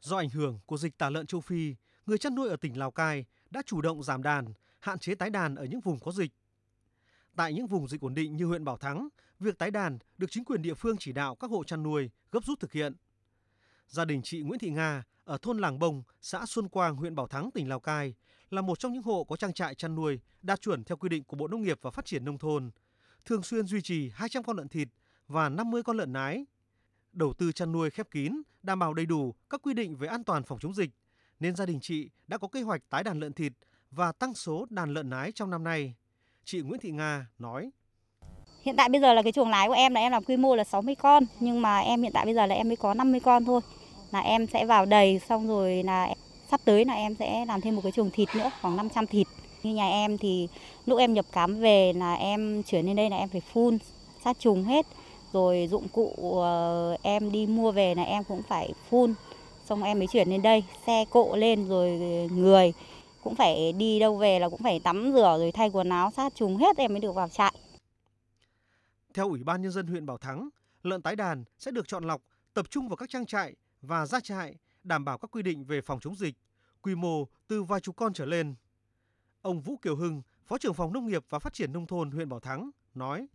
Do ảnh hưởng của dịch tả lợn châu Phi, người chăn nuôi ở tỉnh Lào Cai đã chủ động giảm đàn, hạn chế tái đàn ở những vùng có dịch. Tại những vùng dịch ổn định như huyện Bảo Thắng, việc tái đàn được chính quyền địa phương chỉ đạo các hộ chăn nuôi gấp rút thực hiện. Gia đình chị Nguyễn Thị Nga ở thôn Làng Bông, xã Xuân Quang, huyện Bảo Thắng, tỉnh Lào Cai là một trong những hộ có trang trại chăn nuôi đạt chuẩn theo quy định của Bộ Nông nghiệp và Phát triển Nông thôn, thường xuyên duy trì 200 con lợn thịt và 50 con lợn nái. Đầu tư chăn nuôi khép kín, đảm bảo đầy đủ các quy định về an toàn phòng chống dịch, nên gia đình chị đã có kế hoạch tái đàn lợn thịt và tăng số đàn lợn nái trong năm nay. Chị Nguyễn Thị Nga nói. Hiện tại bây giờ là cái chuồng nái của em là em làm quy mô là 60 con, nhưng mà em hiện tại bây giờ là em mới có 50 con thôi. Là em sẽ vào đầy xong rồi là sắp tới là em sẽ làm thêm một cái chuồng thịt nữa, khoảng 500 thịt. Như nhà em thì lúc em nhập cám về là em chuyển lên đây là em phải phun sát trùng hết. Rồi dụng cụ ờ, em đi mua về là em cũng phải phun. Xong em mới chuyển lên đây, xe cộ lên rồi người cũng phải đi đâu về là cũng phải tắm rửa rồi thay quần áo sát trùng hết em mới được vào trại. Theo Ủy ban Nhân dân huyện Bảo Thắng, lợn tái đàn sẽ được chọn lọc, tập trung vào các trang trại và ra trại đảm bảo các quy định về phòng chống dịch, quy mô từ vài chục con trở lên. Ông Vũ Kiều Hưng, Phó trưởng phòng Nông nghiệp và Phát triển Nông thôn huyện Bảo Thắng nói.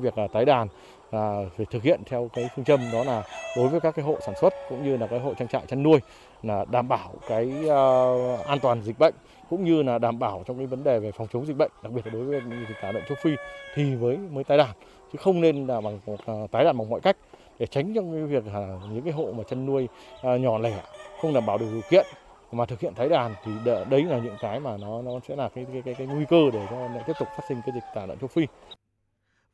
Việc là tái đàn là phải thực hiện theo cái phương châm đó là đối với các cái hộ sản xuất cũng như là cái hộ trang trại chăn nuôi là đảm bảo cái uh, an toàn dịch bệnh cũng như là đảm bảo trong cái vấn đề về phòng chống dịch bệnh đặc biệt là đối với dịch tả lợn châu phi thì với mới tái đàn chứ không nên là bằng uh, tái đàn bằng mọi cách để tránh trong cái việc là những cái hộ mà chăn nuôi uh, nhỏ lẻ không đảm bảo được điều kiện mà thực hiện tái đàn thì đấy là những cái mà nó nó sẽ là cái cái cái, cái nguy cơ để cho tiếp tục phát sinh cái dịch tả lợn châu phi.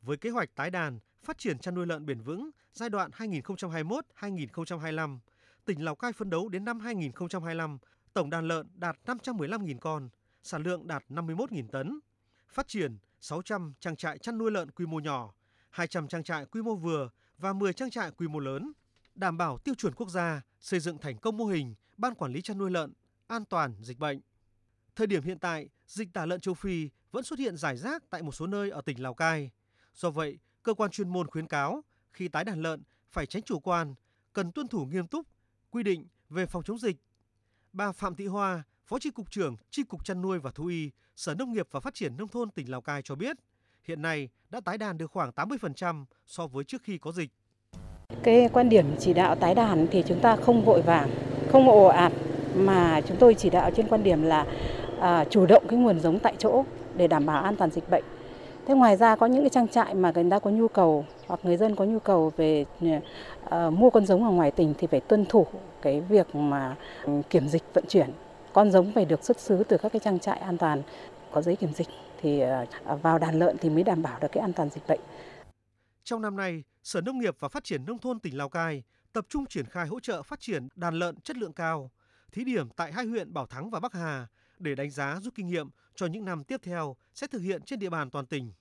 Với kế hoạch tái đàn, phát triển chăn nuôi lợn bền vững giai đoạn 2021-2025, tỉnh Lào Cai phấn đấu đến năm 2025, tổng đàn lợn đạt 515.000 con, sản lượng đạt 51.000 tấn. Phát triển 600 trang trại chăn nuôi lợn quy mô nhỏ, 200 trang trại quy mô vừa và 10 trang trại quy mô lớn, đảm bảo tiêu chuẩn quốc gia, xây dựng thành công mô hình ban quản lý chăn nuôi lợn an toàn dịch bệnh. Thời điểm hiện tại, dịch tả lợn châu Phi vẫn xuất hiện rải rác tại một số nơi ở tỉnh Lào Cai. Do vậy, cơ quan chuyên môn khuyến cáo khi tái đàn lợn phải tránh chủ quan, cần tuân thủ nghiêm túc quy định về phòng chống dịch. Bà Phạm Thị Hoa, Phó Chi cục trưởng Chi cục chăn nuôi và thú y, Sở Nông nghiệp và Phát triển nông thôn tỉnh Lào Cai cho biết, hiện nay đã tái đàn được khoảng 80% so với trước khi có dịch. Cái quan điểm chỉ đạo tái đàn thì chúng ta không vội vàng, không ồ ạt mà chúng tôi chỉ đạo trên quan điểm là à, chủ động cái nguồn giống tại chỗ để đảm bảo an toàn dịch bệnh. Thế ngoài ra có những cái trang trại mà người ta có nhu cầu hoặc người dân có nhu cầu về uh, mua con giống ở ngoài tỉnh thì phải tuân thủ cái việc mà ừ, kiểm dịch vận chuyển. Con giống phải được xuất xứ từ các cái trang trại an toàn có giấy kiểm dịch thì uh, vào đàn lợn thì mới đảm bảo được cái an toàn dịch bệnh. Trong năm nay, Sở Nông nghiệp và Phát triển Nông thôn tỉnh Lào Cai tập trung triển khai hỗ trợ phát triển đàn lợn chất lượng cao, thí điểm tại hai huyện Bảo Thắng và Bắc Hà để đánh giá rút kinh nghiệm cho những năm tiếp theo sẽ thực hiện trên địa bàn toàn tỉnh.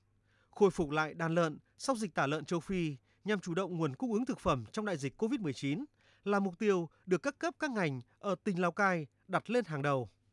Khôi phục lại đàn lợn sau dịch tả lợn châu Phi nhằm chủ động nguồn cung ứng thực phẩm trong đại dịch COVID-19 là mục tiêu được các cấp các ngành ở tỉnh Lào Cai đặt lên hàng đầu.